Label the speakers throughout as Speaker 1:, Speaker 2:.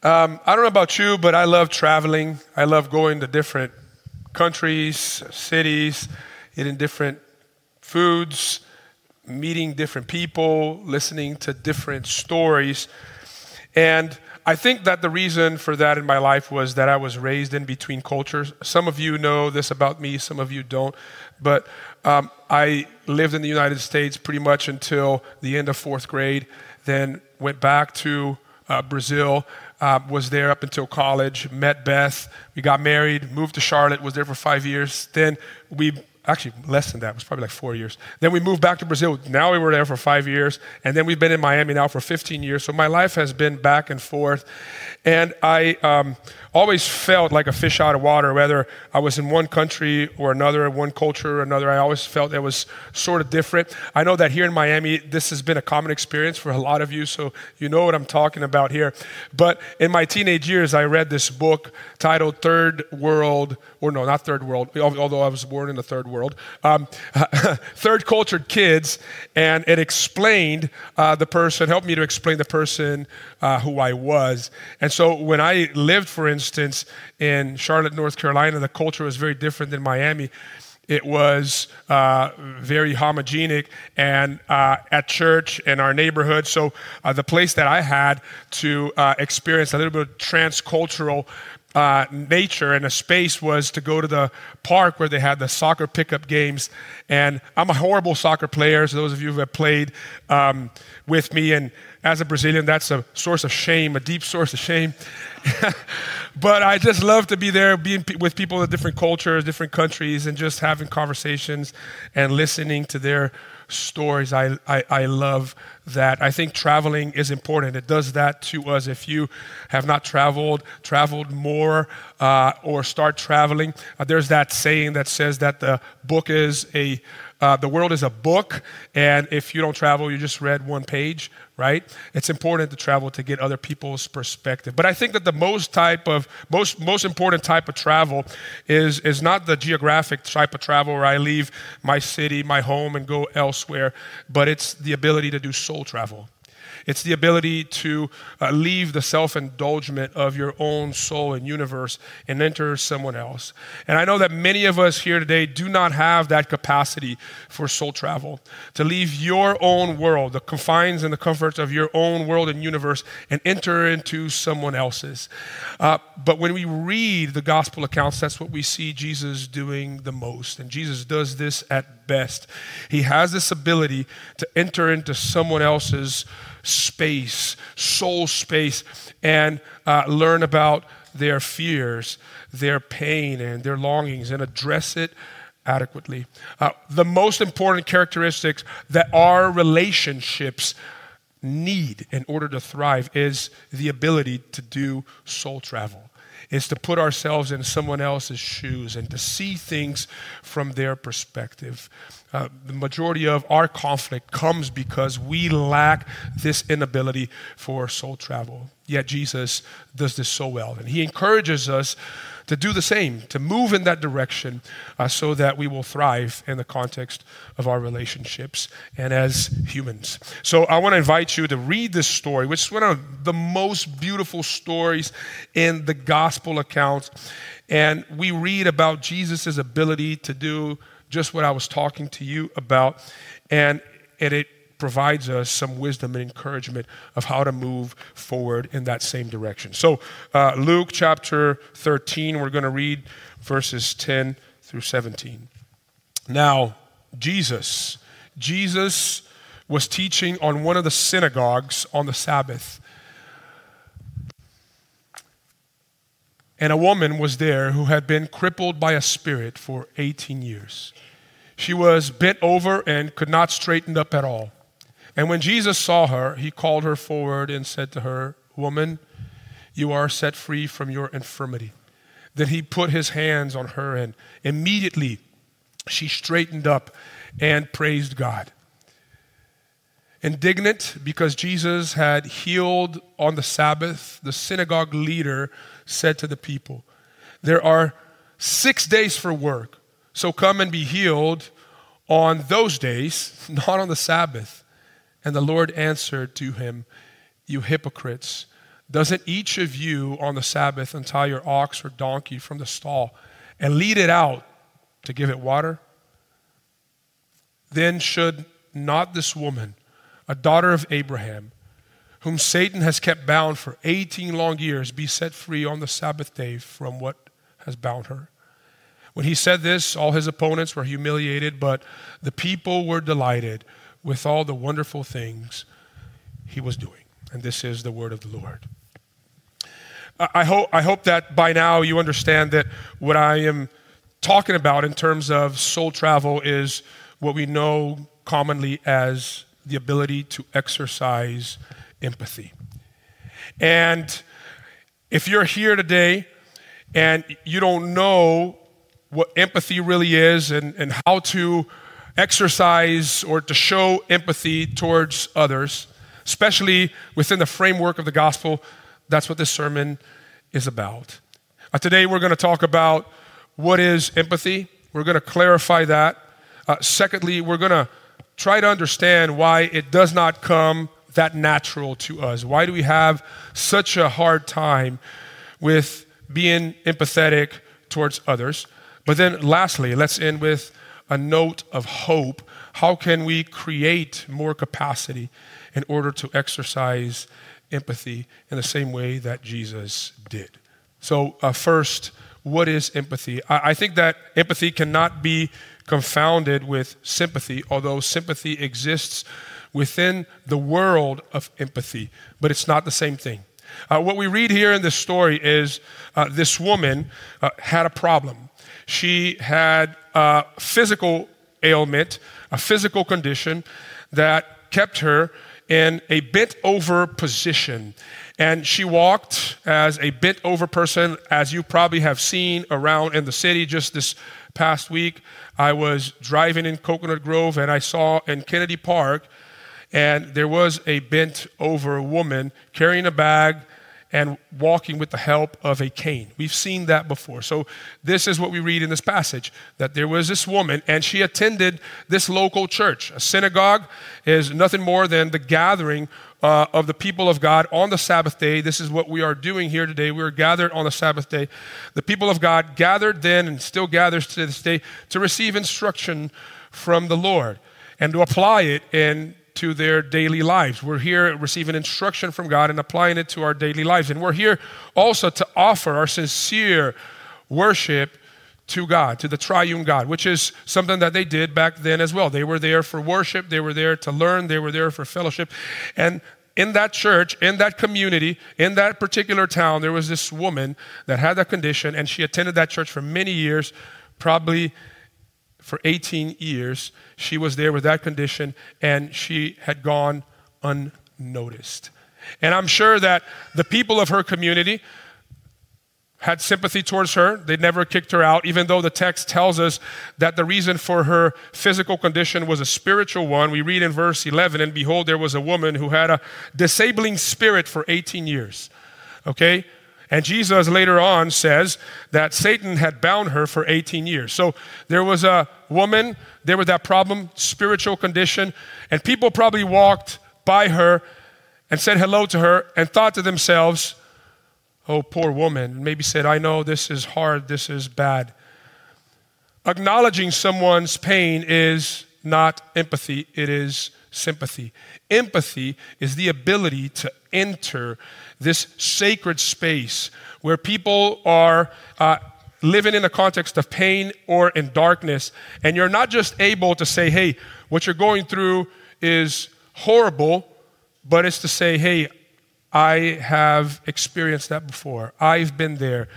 Speaker 1: Um, I don't know about you, but I love traveling. I love going to different countries, cities, eating different foods, meeting different people, listening to different stories. And I think that the reason for that in my life was that I was raised in between cultures. Some of you know this about me, some of you don't. But um, I lived in the United States pretty much until the end of fourth grade, then went back to uh, Brazil uh, was there up until college, met Beth. We got married, moved to Charlotte, was there for five years. Then we actually less than that, it was probably like four years. Then we moved back to Brazil. Now we were there for five years. And then we've been in Miami now for 15 years. So my life has been back and forth. And I um, always felt like a fish out of water, whether I was in one country or another, one culture or another. I always felt it was sort of different. I know that here in Miami, this has been a common experience for a lot of you, so you know what I'm talking about here. But in my teenage years, I read this book titled Third World, or no, not Third World, although I was born in the Third World, um, Third Cultured Kids, and it explained uh, the person, helped me to explain the person uh, who I was. And so when I lived, for instance, in Charlotte, North Carolina, the culture was very different than Miami. It was uh, very homogenic and uh, at church in our neighborhood. So, uh, the place that I had to uh, experience a little bit of transcultural uh, nature and a space was to go to the park where they had the soccer pickup games. And I'm a horrible soccer player, so those of you who have played um, with me, and as a Brazilian, that's a source of shame, a deep source of shame. but I just love to be there, being with people of different cultures, different countries, and just having conversations and listening to their stories. I, I, I, love that. I think traveling is important. It does that to us. If you have not traveled, traveled more, uh, or start traveling, uh, there's that saying that says that the book is a uh, the world is a book, and if you don't travel, you just read one page, right? It's important to travel to get other people's perspective. But I think that the most type of most most important type of travel is is not the geographic type of travel where I leave my city, my home, and go elsewhere, but it's the ability to do soul travel. It's the ability to uh, leave the self indulgence of your own soul and universe and enter someone else. And I know that many of us here today do not have that capacity for soul travel, to leave your own world, the confines and the comforts of your own world and universe, and enter into someone else's. Uh, but when we read the gospel accounts, that's what we see Jesus doing the most. And Jesus does this at best. He has this ability to enter into someone else's space, soul space, and uh, learn about their fears, their pain, and their longings, and address it adequately. Uh, the most important characteristics that our relationships need in order to thrive is the ability to do soul travel is to put ourselves in someone else's shoes and to see things from their perspective. Uh, the majority of our conflict comes because we lack this inability for soul travel. Yet Jesus does this so well. And he encourages us to do the same, to move in that direction uh, so that we will thrive in the context of our relationships and as humans. So I want to invite you to read this story, which is one of the most beautiful stories in the gospel accounts. And we read about Jesus' ability to do just what I was talking to you about. And, and it provides us some wisdom and encouragement of how to move forward in that same direction. So, uh, Luke chapter 13, we're going to read verses 10 through 17. Now, Jesus, Jesus was teaching on one of the synagogues on the Sabbath. And a woman was there who had been crippled by a spirit for 18 years. She was bent over and could not straighten up at all. And when Jesus saw her, he called her forward and said to her, Woman, you are set free from your infirmity. Then he put his hands on her, and immediately she straightened up and praised God. Indignant because Jesus had healed on the Sabbath, the synagogue leader said to the people, There are six days for work, so come and be healed on those days, not on the Sabbath. And the Lord answered to him, You hypocrites, Doesn't each of you on the Sabbath untie your ox or donkey from the stall and lead it out to give it water? Then should not this woman, a daughter of Abraham, whom Satan has kept bound for 18 long years, be set free on the Sabbath day from what has bound her? When he said this, all his opponents were humiliated, but the people were delighted with all the wonderful things he was doing. And this is the word of the Lord. I hope, I hope that by now you understand that what I am talking about in terms of soul travel is what we know commonly as the ability to exercise empathy. And if you're here today and you don't know what empathy really is and, and how to exercise or to show empathy towards others, especially within the framework of the gospel, that's what this sermon is about. Uh, today, we're going to talk about what is empathy. We're going to clarify that. Uh, secondly, we're going to try to understand why it does not come that natural to us. Why do we have such a hard time with being empathetic towards others? But then, lastly, let's end with a note of hope. How can we create more capacity in order to exercise empathy in the same way that Jesus did. So, uh, first, what is empathy? I, I think that empathy cannot be confounded with sympathy, although sympathy exists within the world of empathy, but it's not the same thing. Uh, what we read here in this story is uh, this woman uh, had a problem. She had a physical ailment, a physical condition that kept her in a bent over position. And she walked as a bent over person, as you probably have seen around in the city just this past week. I was driving in Coconut Grove and I saw in Kennedy Park, and there was a bent over woman carrying a bag and walking with the help of a cane. We've seen that before. So, this is what we read in this passage that there was this woman, and she attended this local church. A synagogue is nothing more than the gathering uh, of the people of God on the Sabbath day. This is what we are doing here today. We are gathered on the Sabbath day. The people of God gathered then and still gathers to this day to receive instruction from the Lord and to apply it in to their daily lives. We're here receiving instruction from God and applying it to our daily lives. And we're here also to offer our sincere worship to God, to the triune God, which is something that they did back then as well. They were there for worship, they were there to learn, they were there for fellowship. And in that church, in that community, in that particular town, there was this woman that had that condition, and she attended that church for many years, probably for 18 years. She was there with that condition, and she had gone unnoticed. And I'm sure that the people of her community had sympathy towards her. They never kicked her out, even though the text tells us that the reason for her physical condition was a spiritual one. We read in verse 11, and behold, there was a woman who had a disabling spirit for 18 years. Okay? And Jesus later on says that Satan had bound her for 18 years. So there was a woman, there was that problem, spiritual condition, and people probably walked by her and said hello to her and thought to themselves, oh, poor woman. Maybe said, I know this is hard, this is bad. Acknowledging someone's pain is not empathy, it is sympathy. Empathy is the ability to enter this sacred space where people are uh, living in the context of pain or in darkness, and you're not just able to say, hey, what you're going through is horrible, but it's to say, hey, I have experienced that before. I've been there.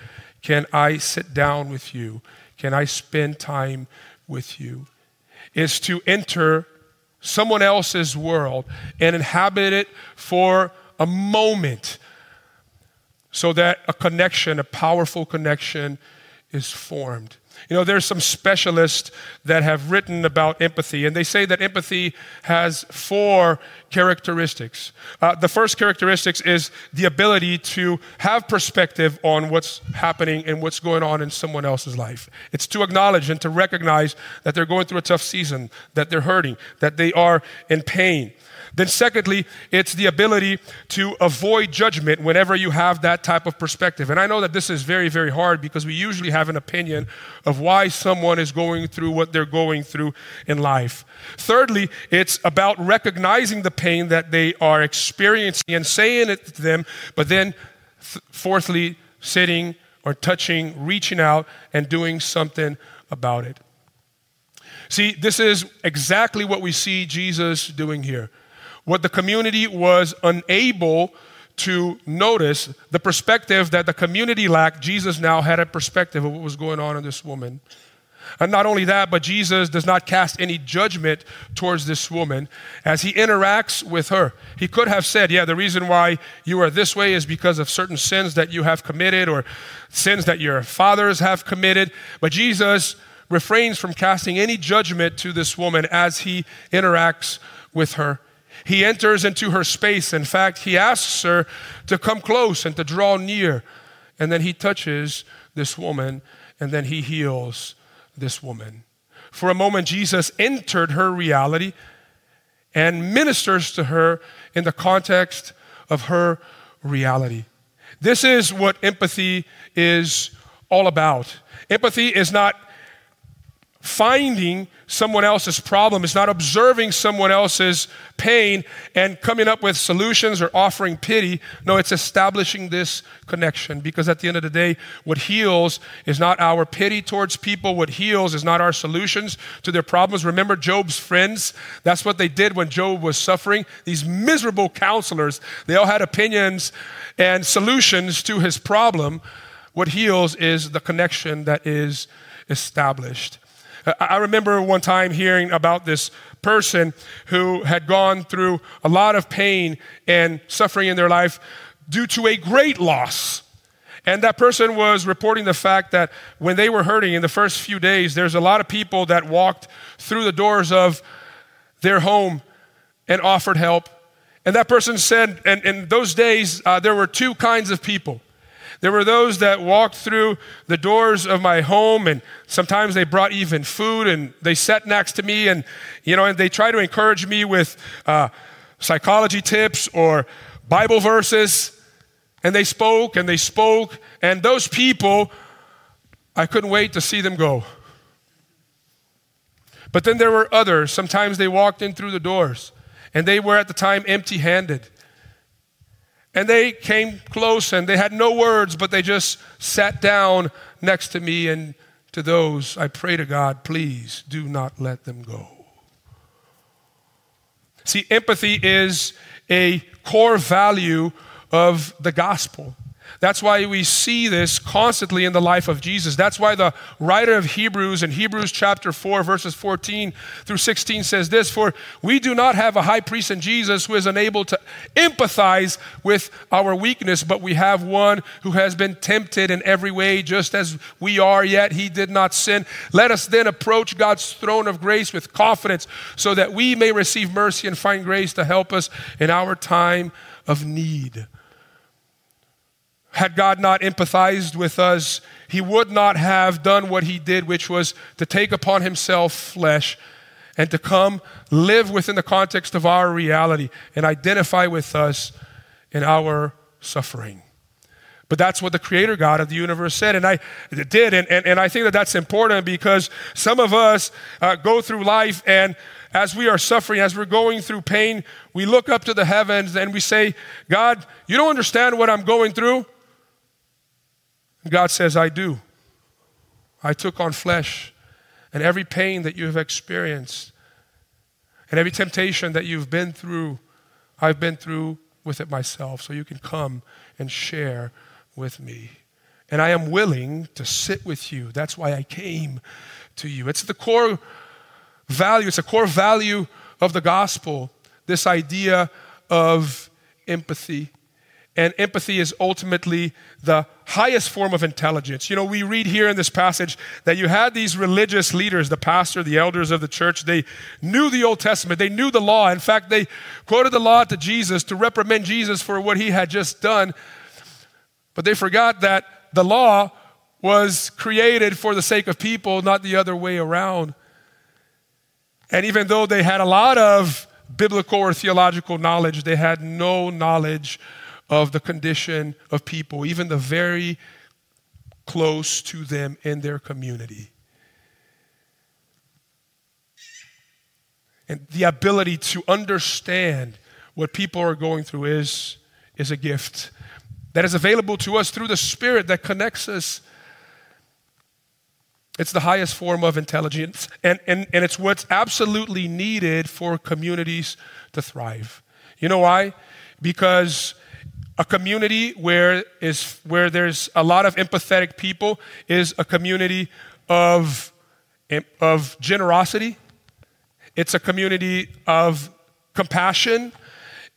Speaker 1: Can I sit down with you? Can I spend time with you? Is to enter someone else's world and inhabit it for a moment so that a connection, a powerful connection, is formed. You know, there's some specialists that have written about empathy, and they say that empathy has four characteristics. Uh, the first characteristic is the ability to have perspective on what's happening and what's going on in someone else's life. It's to acknowledge and to recognize that they're going through a tough season, that they're hurting, that they are in pain. Then, secondly, it's the ability to avoid judgment whenever you have that type of perspective. And I know that this is very, very hard because we usually have an opinion of why someone is going through what they're going through in life. Thirdly, it's about recognizing the pain that they are experiencing and saying it to them, but then, th- fourthly, sitting or touching, reaching out, and doing something about it. See, this is exactly what we see Jesus doing here. What the community was unable to notice, the perspective that the community lacked, Jesus now had a perspective of what was going on in this woman. And not only that, but Jesus does not cast any judgment towards this woman as he interacts with her. He could have said, Yeah, the reason why you are this way is because of certain sins that you have committed or sins that your fathers have committed. But Jesus refrains from casting any judgment to this woman as he interacts with her. He enters into her space. In fact, he asks her to come close and to draw near. And then he touches this woman and then he heals this woman. For a moment, Jesus entered her reality and ministers to her in the context of her reality. This is what empathy is all about. Empathy is not finding someone else's problem. It's not observing someone else's pain and coming up with solutions or offering pity. No, it's establishing this connection because at the end of the day, what heals is not our pity towards people. What heals is not our solutions to their problems. Remember Job's friends? That's what they did when Job was suffering. These miserable counselors, they all had opinions and solutions to his problem. What heals is the connection that is established. I remember one time hearing about this person who had gone through a lot of pain and suffering in their life due to a great loss. And that person was reporting the fact that when they were hurting in the first few days, there's a lot of people that walked through the doors of their home and offered help. And that person said, and in those days, uh, there were two kinds of people. There were those that walked through the doors of my home, and sometimes they brought even food, and they sat next to me, and you know, and they tried to encourage me with uh, psychology tips or Bible verses, and they spoke and they spoke, and those people, I couldn't wait to see them go. But then there were others. Sometimes they walked in through the doors, and they were at the time empty handed. And they came close and they had no words, but they just sat down next to me. And to those, I pray to God, please do not let them go. See, empathy is a core value of the gospel. That's why we see this constantly in the life of Jesus. That's why the writer of Hebrews in Hebrews chapter 4, verses 14 through 16 says this For we do not have a high priest in Jesus who is unable to empathize with our weakness, but we have one who has been tempted in every way, just as we are, yet he did not sin. Let us then approach God's throne of grace with confidence so that we may receive mercy and find grace to help us in our time of need. Had God not empathized with us, he would not have done what he did, which was to take upon himself flesh and to come live within the context of our reality and identify with us in our suffering. But that's what the creator God of the universe said, and I did. And, and, and I think that that's important because some of us uh, go through life, and as we are suffering, as we're going through pain, we look up to the heavens and we say, God, you don't understand what I'm going through. God says, I do. I took on flesh, and every pain that you have experienced, and every temptation that you've been through, I've been through with it myself. So you can come and share with me. And I am willing to sit with you. That's why I came to you. It's the core value, it's a core value of the gospel, this idea of empathy. And empathy is ultimately the highest form of intelligence. You know, we read here in this passage that you had these religious leaders, the pastor, the elders of the church, they knew the Old Testament, they knew the law. In fact, they quoted the law to Jesus to reprimand Jesus for what he had just done. But they forgot that the law was created for the sake of people, not the other way around. And even though they had a lot of biblical or theological knowledge. They had no knowledge of the condition of people, even the very close to them in their community. And the ability to understand what people are going through is, is a gift that is available to us through the Spirit that connects us. It's the highest form of intelligence, and, and, and it's what's absolutely needed for communities to thrive. You know why? Because a community where, is, where there's a lot of empathetic people is a community of, of generosity, it's a community of compassion,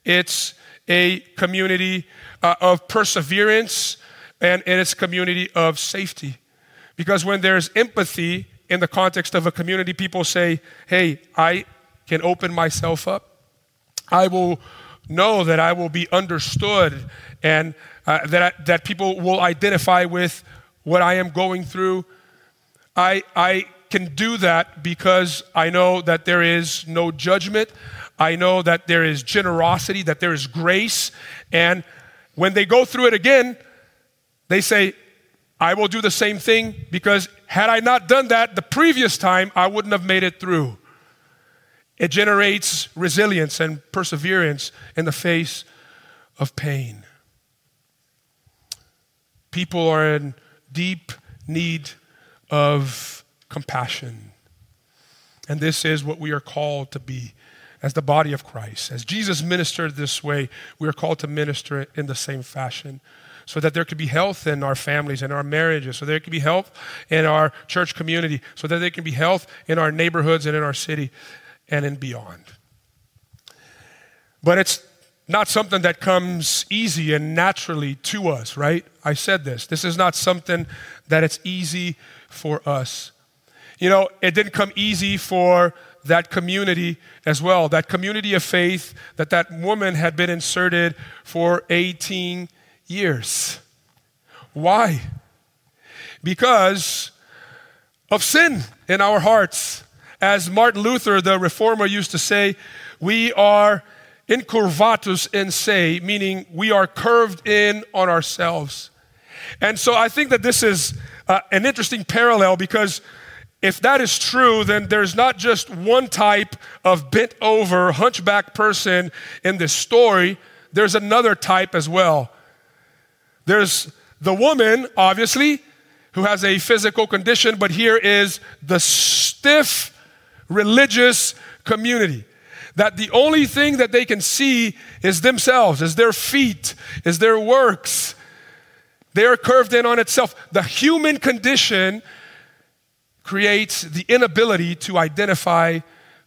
Speaker 1: it's a community uh, of perseverance, and, and it's a community of safety. Because when there's empathy in the context of a community, people say, hey, I can open myself up. I will know that I will be understood and uh, that, I, that people will identify with what I am going through. I, I can do that because I know that there is no judgment. I know that there is generosity, that there is grace. And when they go through it again, they say, I will do the same thing because had I not done that the previous time, I wouldn't have made it through. It generates resilience and perseverance in the face of pain. People are in deep need of compassion. And this is what we are called to be as the body of Christ. As Jesus ministered this way, we are called to minister in the same fashion so that there could be health in our families and our marriages, so there could be health in our church community, so that there can be health in our neighborhoods and in our city and in beyond. But it's not something that comes easy and naturally to us, right? I said this. This is not something that it's easy for us. You know, it didn't come easy for that community as well, that community of faith that that woman had been inserted for 18 years. Why? Because of sin in our hearts. As Martin Luther, the reformer, used to say, we are incurvatus in se, meaning we are curved in on ourselves. And so I think that this is uh, an interesting parallel because if that is true, then there's not just one type of bent over, hunchback person in this story, there's another type as well. There's the woman, obviously, who has a physical condition, but here is the stiff religious community. That the only thing that they can see is themselves, is their feet, is their works. They are curved in on itself. The human condition creates the inability to identify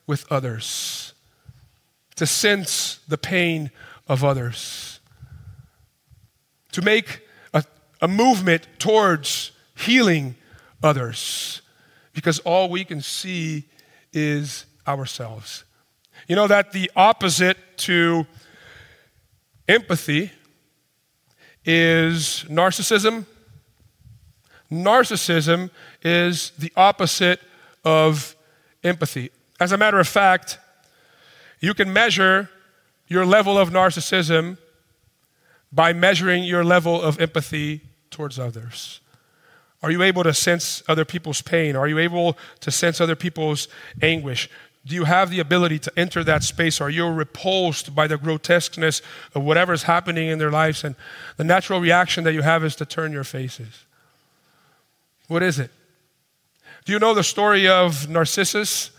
Speaker 1: with others, to sense the pain of others, to make a, a movement towards healing others, because all we can see is ourselves. You know that the opposite to empathy is narcissism. Narcissism is the opposite of empathy. As a matter of fact, you can measure your level of narcissism by measuring your level of empathy towards others. Are you able to sense other people's pain? Are you able to sense other people's anguish? Do you have the ability to enter that space? Are you repulsed by the grotesqueness of whatever is happening in their lives? And the natural reaction that you have is to turn your faces. What is it? Do you know the story of Narcissus,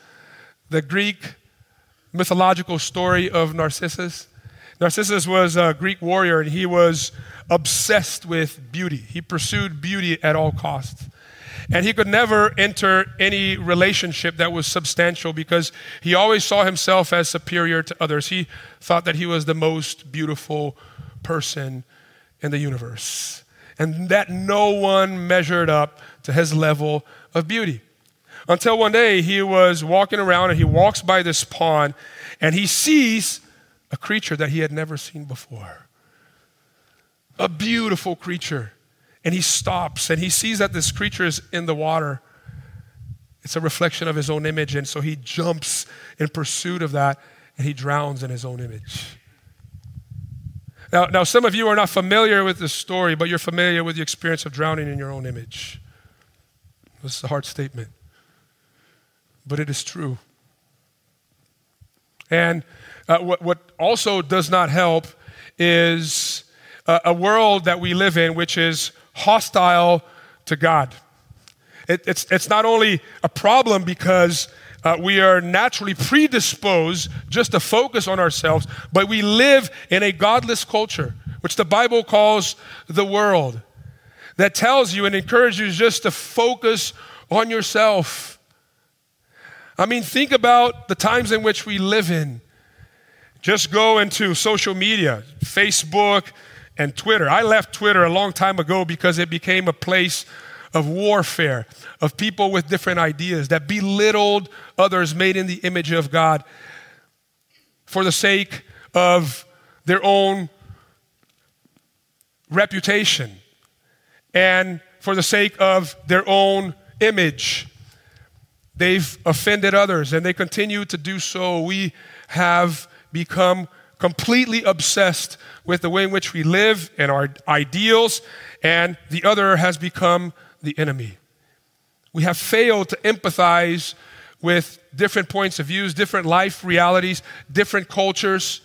Speaker 1: the Greek mythological story of Narcissus? Narcissus was a Greek warrior and he was obsessed with beauty. He pursued beauty at all costs. And he could never enter any relationship that was substantial because he always saw himself as superior to others. He thought that he was the most beautiful person in the universe and that no one measured up to his level of beauty. Until one day he was walking around and he walks by this pond and he sees a creature that he had never seen before. A beautiful creature. And he stops and he sees that this creature is in the water. It's a reflection of his own image. And so he jumps in pursuit of that and he drowns in his own image. Now, now, some of you are not familiar with this story, but you're familiar with the experience of drowning in your own image. This is a hard statement, but it is true. And uh, what, what also does not help is a, a world that we live in which is hostile to God. It, it's, it's not only a problem because uh, we are naturally predisposed just to focus on ourselves, but we live in a godless culture, which the Bible calls the world, that tells you and encourages you just to focus on yourself. I mean, think about the times in which we live in. Just go into social media, Facebook and Twitter. I left Twitter a long time ago because it became a place of warfare, of people with different ideas that belittled others made in the image of God for the sake of their own reputation and for the sake of their own image. They've offended others and they continue to do so. We have become completely obsessed with the way in which we live and our ideals, and the other has become the enemy. We have failed to empathize with different points of views, different life realities, different cultures.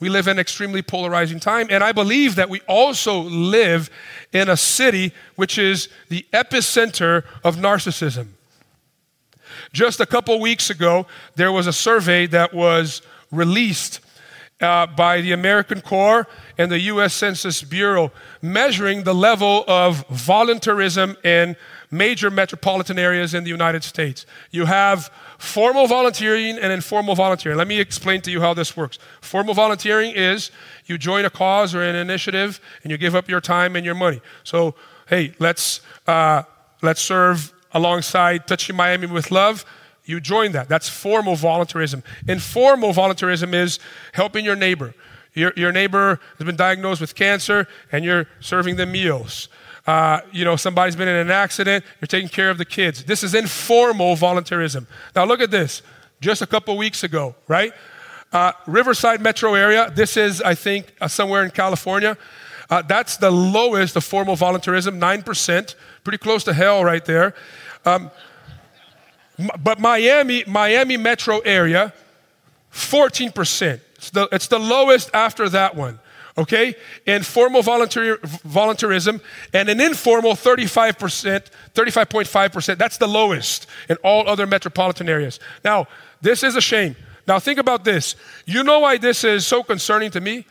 Speaker 1: We live in extremely polarizing time, and I believe that we also live in a city which is the epicenter of narcissism. Just a couple weeks ago, there was a survey that was released uh, by the AmeriCorps and the U.S. Census Bureau, measuring the level of voluntarism in major metropolitan areas in the United States. You have formal volunteering and informal volunteering. Let me explain to you how this works. Formal volunteering is you join a cause or an initiative and you give up your time and your money. So, hey, let's uh, let's serve alongside Touching Miami with Love you join that. That's formal voluntarism. Informal voluntarism is helping your neighbor. Your, your neighbor has been diagnosed with cancer and you're serving them meals. Uh, you know, somebody's been in an accident, you're taking care of the kids. This is informal voluntarism. Now, look at this. Just a couple weeks ago, right? Uh, Riverside metro area, this is, I think, uh, somewhere in California. Uh, that's the lowest of formal voluntarism, 9%, pretty close to hell right there. Um, but Miami, Miami metro area, 14%. It's the, it's the lowest after that one. Okay? And formal volunteer, volunteerism and an informal 35%, 35.5%. That's the lowest in all other metropolitan areas. Now, this is a shame. Now, think about this. You know why this is so concerning to me?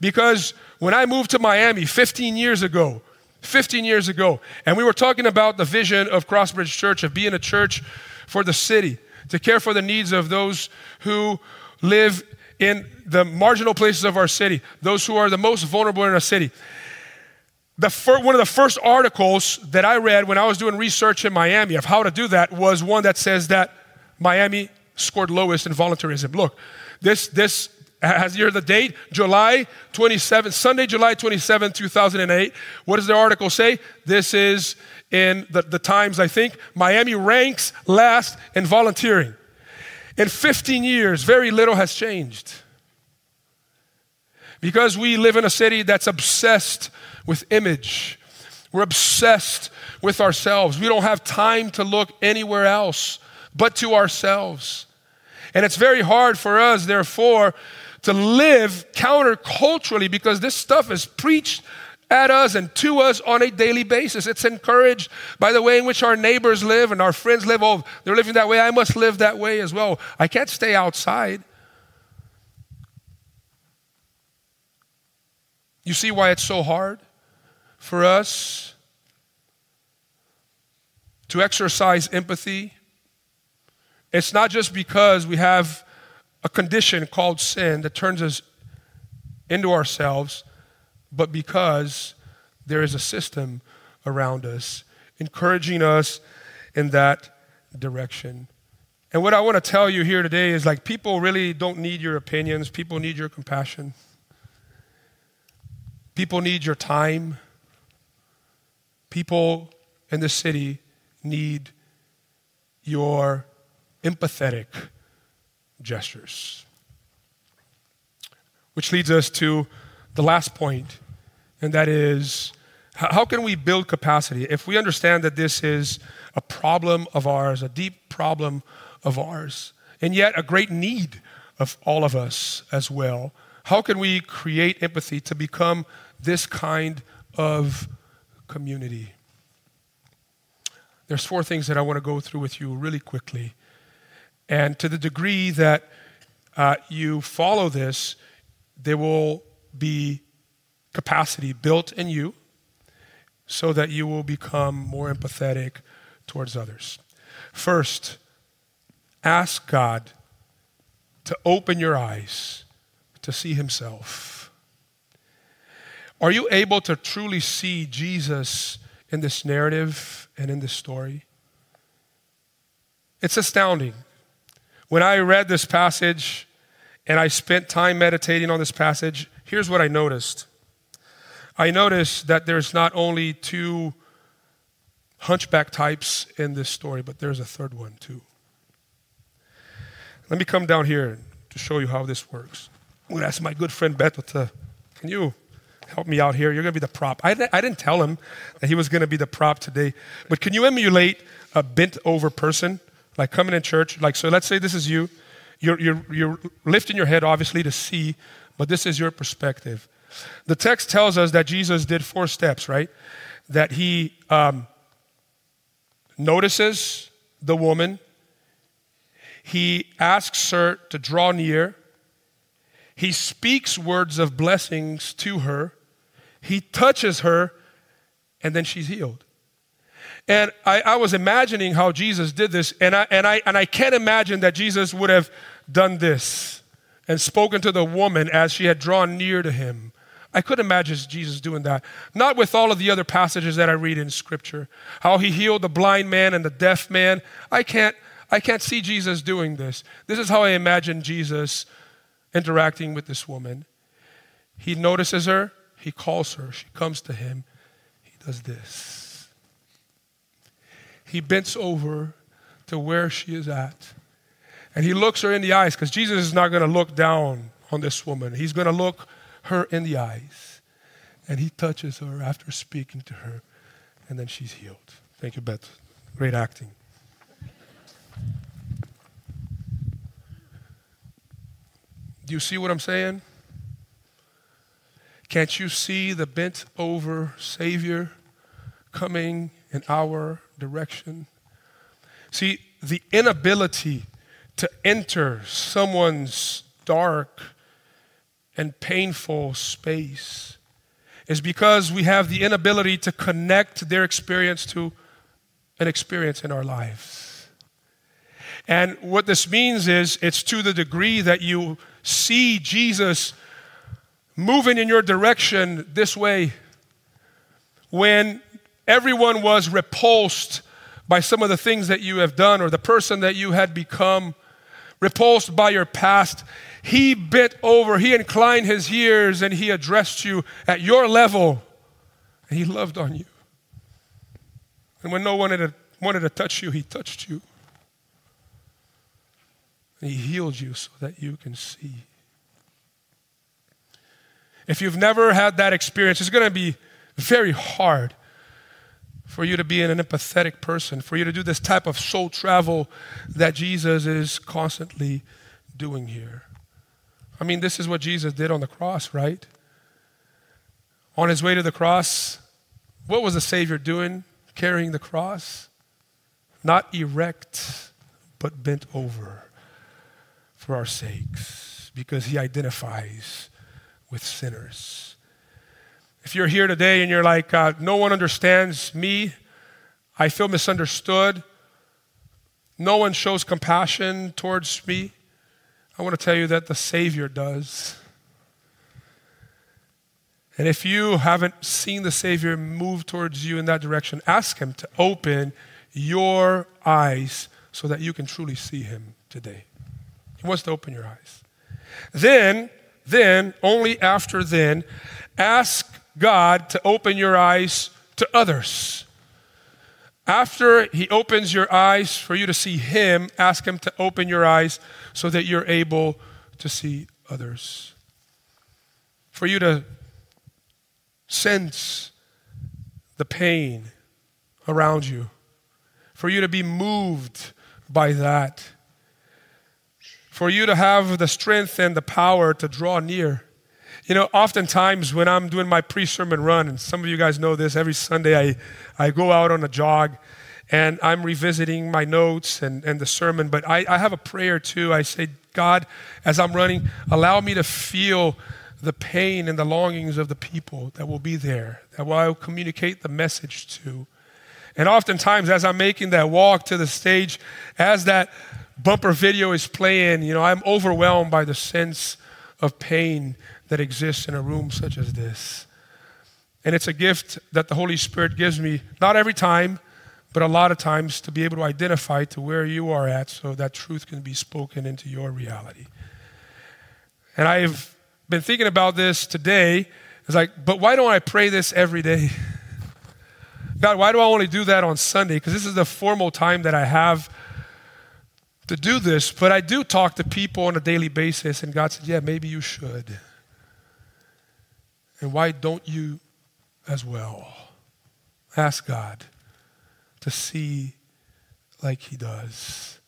Speaker 1: Because when I moved to Miami 15 years ago, 15 years ago, and we were talking about the vision of Crossbridge Church, of being a church for the city, to care for the needs of those who live in the marginal places of our city, those who are the most vulnerable in our city. The fir- one of the first articles that I read when I was doing research in Miami of how to do that was one that says that Miami scored lowest in voluntarism. Look, this, this has here the date, July 27, Sunday, July 27, 2008. What does the article say? This is in the, the Times, I think, Miami ranks last in volunteering. In 15 years, very little has changed. Because we live in a city that's obsessed with image, we're obsessed with ourselves. We don't have time to look anywhere else but to ourselves. And it's very hard for us, therefore, to live counterculturally because this stuff is preached at us and to us on a daily basis. It's encouraged by the way in which our neighbors live and our friends live. Oh, they're living that way. I must live that way as well. I can't stay outside. You see why it's so hard for us to exercise empathy? It's not just because we have a condition called sin that turns us into ourselves but because there is a system around us encouraging us in that direction. And what I want to tell you here today is like people really don't need your opinions, people need your compassion. People need your time. People in the city need your empathetic gestures. Which leads us to the last point, and that is how can we build capacity? If we understand that this is a problem of ours, a deep problem of ours, and yet a great need of all of us as well, how can we create empathy to become this kind of community? There's four things that I want to go through with you really quickly. And to the degree that uh, you follow this, there will be capacity built in you so that you will become more empathetic towards others. First, ask God to open your eyes to see Himself. Are you able to truly see Jesus in this narrative and in this story? It's astounding. When I read this passage and I spent time meditating on this passage, here's what I noticed. I noticed that there's not only two hunchback types in this story, but there's a third one too. Let me come down here to show you how this works. I'm going to ask my good friend Beto to, can you help me out here? You're going to be the prop. I, I didn't tell him that he was going to be the prop today, but can you emulate a bent over person, like coming in church? Like, so let's say this is you. You're, you're, you're lifting your head, obviously, to see, but this is your perspective. The text tells us that Jesus did four steps, right? That he um, notices the woman, he asks her to draw near. He speaks words of blessings to her. He touches her, and then she's healed. And I, I, was imagining how Jesus did this, and I, and, I, and I can't imagine that Jesus would have done this and spoken to the woman as she had drawn near to him. I couldn't imagine Jesus doing that. Not with all of the other passages that I read in Scripture, how he healed the blind man and the deaf man. I can't, I can't see Jesus doing this. This is how I imagine Jesus interacting with this woman. He notices her, he calls her, she comes to him, he does this. He bends over to where she is at. And he looks her in the eyes because Jesus is not going to look down on this woman. He's going to look her in the eyes. And he touches her after speaking to her. And then she's healed. Thank you, Beth. Great acting. Do you see what I'm saying? Can't you see the bent over Savior coming in our direction? See, the inability to enter someone's dark and painful space is because we have the inability to connect their experience to an experience in our lives. And what this means is it's to the degree that you see Jesus moving in your direction this way when everyone was repulsed by some of the things that you have done or the person that you had become, repulsed by your past, he bent over, he inclined his ears, and he addressed you at your level, and he loved on you. And when no one wanted to, wanted to touch you, he touched you. And he healed you so that you can see. If you've never had that experience, it's going to be very hard for you to be an empathetic person, for you to do this type of soul travel that Jesus is constantly doing here. I mean, this is what Jesus did on the cross, right? On his way to the cross, what was the Savior doing carrying the cross? Not erect, but bent over for our sakes because he identifies with sinners. If you're here today and you're like, uh, no one understands me, I feel misunderstood, no one shows compassion towards me, I want to tell you that the Savior does. And if you haven't seen the Savior move towards you in that direction, ask Him to open your eyes so that you can truly see Him today. He wants to open your eyes. Then, then, only after then, ask God to open your eyes to others. After He opens your eyes for you to see Him, ask Him to open your eyes so that you're able to see others. For you to sense the pain around you, for you to be moved by that, for you to have the strength and the power to draw near. You know, oftentimes when I'm doing my pre sermon run, and some of you guys know this, every Sunday I, I go out on a jog and I'm revisiting my notes and, and the sermon, but I, I have a prayer too. I say, God, as I'm running, allow me to feel the pain and the longings of the people that will be there, that I will communicate the message to. And oftentimes, as I'm making that walk to the stage, as that bumper video is playing, you know, I'm overwhelmed by the sense of pain that exists in a room such as this. And it's a gift that the Holy Spirit gives me, not every time, but a lot of times to be able to identify to where you are at so that truth can be spoken into your reality. And I've been thinking about this today. It's like, but why don't I pray this every day? God, why do I only do that on Sunday? Because this is the formal time that I have to do this. But I do talk to people on a daily basis, and God said, yeah, maybe you should. And why don't you as well? Ask God to see like He does.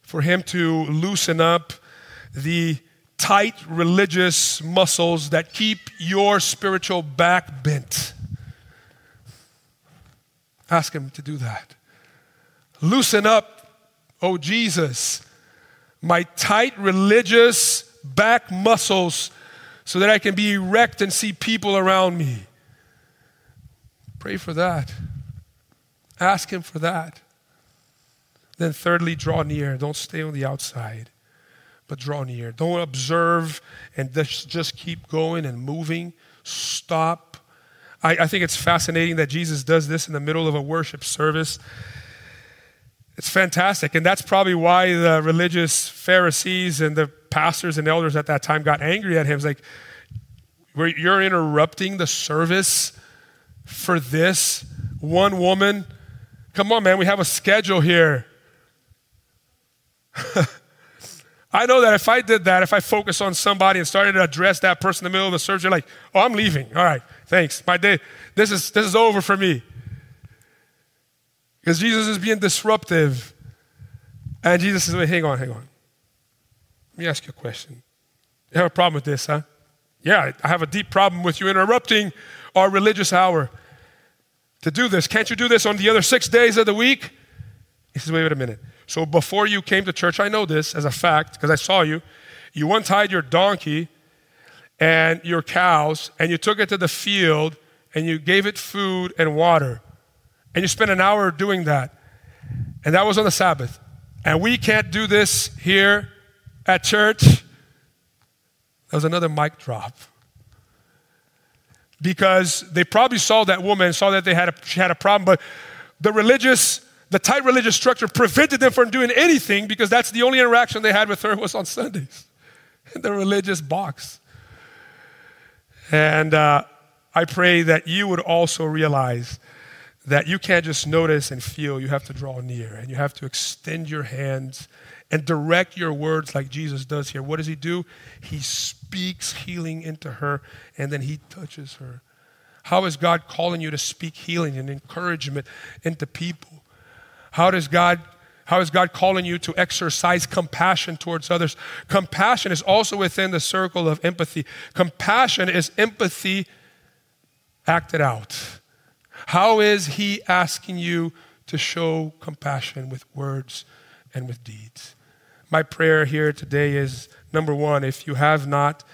Speaker 1: For Him to loosen up the tight religious muscles that keep your spiritual back bent. Ask Him to do that. Loosen up, oh Jesus, my tight religious back muscles so that I can be erect and see people around me. Pray for that. Ask Him for that. Then, thirdly, draw near. Don't stay on the outside but draw near. Don't observe and just keep going and moving. Stop. I, I, think it's fascinating that Jesus does this in the middle of a worship service. It's fantastic. And that's probably why the religious Pharisees and the pastors and elders at that time got angry at him. It's like, you're interrupting the service for this one woman. Come on, man, we have a schedule here. I know that if I did that, if I focused on somebody and started to address that person in the middle of the service, like, oh, I'm leaving. All right, thanks. My day, this is this is over for me. Because Jesus is being disruptive. And Jesus is, wait, hang on, hang on. Let me ask you a question. You have a problem with this, huh? Yeah, I have a deep problem with you interrupting our religious hour to do this. Can't you do this on the other six days of the week? He says, wait, wait a minute. So before you came to church, I know this as a fact because I saw you. You untied your donkey and your cows and you took it to the field and you gave it food and water. And you spent an hour doing that. And that was on the Sabbath. And we can't do this here at church. That was another mic drop. Because they probably saw that woman, saw that they had a, she had a problem, but the religious the tight religious structure prevented them from doing anything because that's the only interaction they had with her was on Sundays in the religious box. And uh, I pray that you would also realize that you can't just notice and feel, you have to draw near and you have to extend your hands and direct your words like Jesus does here. What does he do? He speaks healing into her and then he touches her. How is God calling you to speak healing and encouragement into people? How does God how is God calling you to exercise compassion towards others? Compassion is also within the circle of empathy. Compassion is empathy acted out. How is He asking you to show compassion with words and with deeds? My prayer here today is number one, if you have not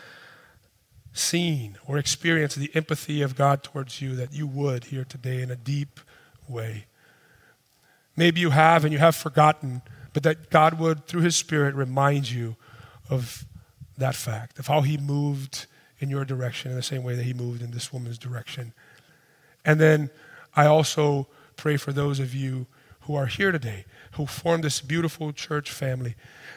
Speaker 1: seen or experienced the empathy of God towards you, that you would here today in a deep way. Maybe you have and you have forgotten, but that God would, through His Spirit, remind you of that fact, of how He moved in your direction in the same way that He moved in this woman's direction. And then I also pray for those of you who are here today, who form this beautiful church family,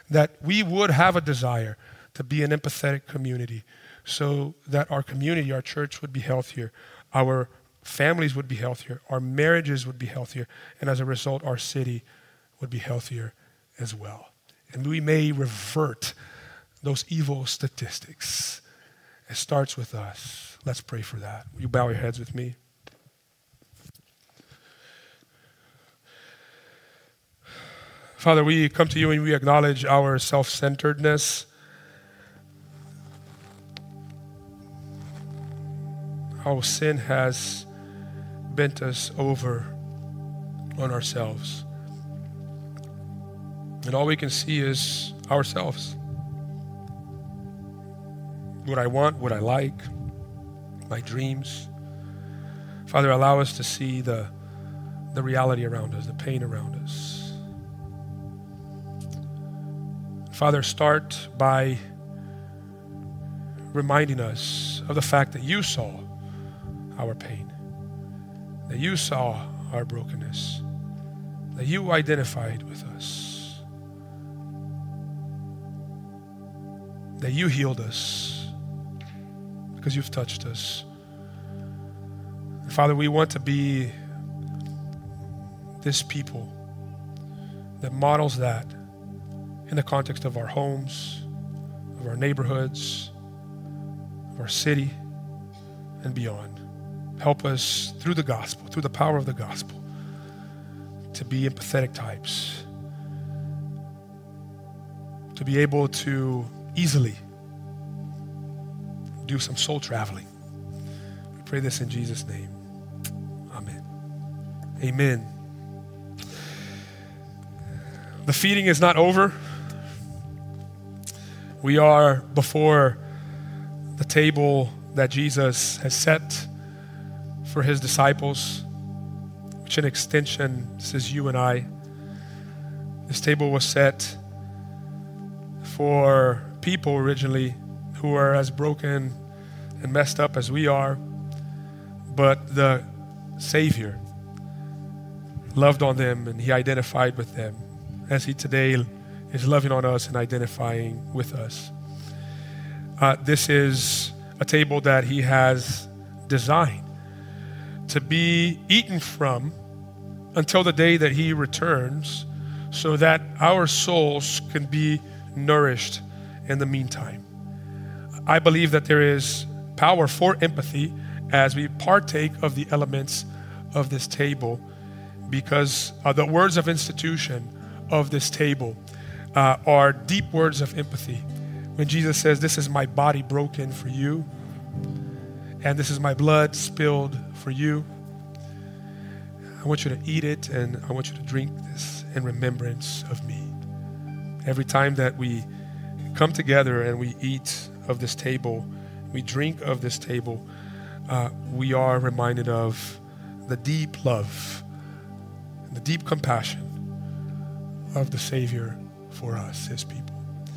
Speaker 1: that we would have a desire to be an empathetic community so that our community, our church would be healthier, our families would be healthier, our marriages would be healthier, and as a result, our city would be healthier as well. And we may revert those evil statistics. It starts with us. Let's pray for that. Will you bow your heads with me? Father, we come to you and we acknowledge our self centeredness. How sin has bent us over on ourselves. And all we can see is ourselves. What I want, what I like, my dreams. Father, allow us to see the, the reality around us, the pain around us. Father, start by reminding us of the fact that you saw our pain, that you saw our brokenness, that you identified with us, that you healed us because you've touched us. Father, we want to be this people that models that in the context of our homes, of our neighborhoods, of our city, and beyond. Help us through the gospel, through the power of the gospel, to be empathetic types, to be able to easily do some soul traveling. We pray this in Jesus' name. Amen. Amen. The feeding is not over. We are before the table that Jesus has set for his disciples, which in extension says you and I. This table was set for people originally who are as broken and messed up as we are, but the Savior loved on them and he identified with them as he today is loving on us and identifying with us. Uh, this is a table that he has designed to be eaten from until the day that he returns so that our souls can be nourished in the meantime. I believe that there is power for empathy as we partake of the elements of this table because uh, the words of institution of this table uh, are deep words of empathy. When Jesus says, This is my body broken for you, and this is my blood spilled for you. I want you to eat it and I want you to drink this in remembrance of me. Every time that we come together and we eat of this table, we drink of this table, uh, we are reminded of the deep love the deep compassion of the Savior for us, His people.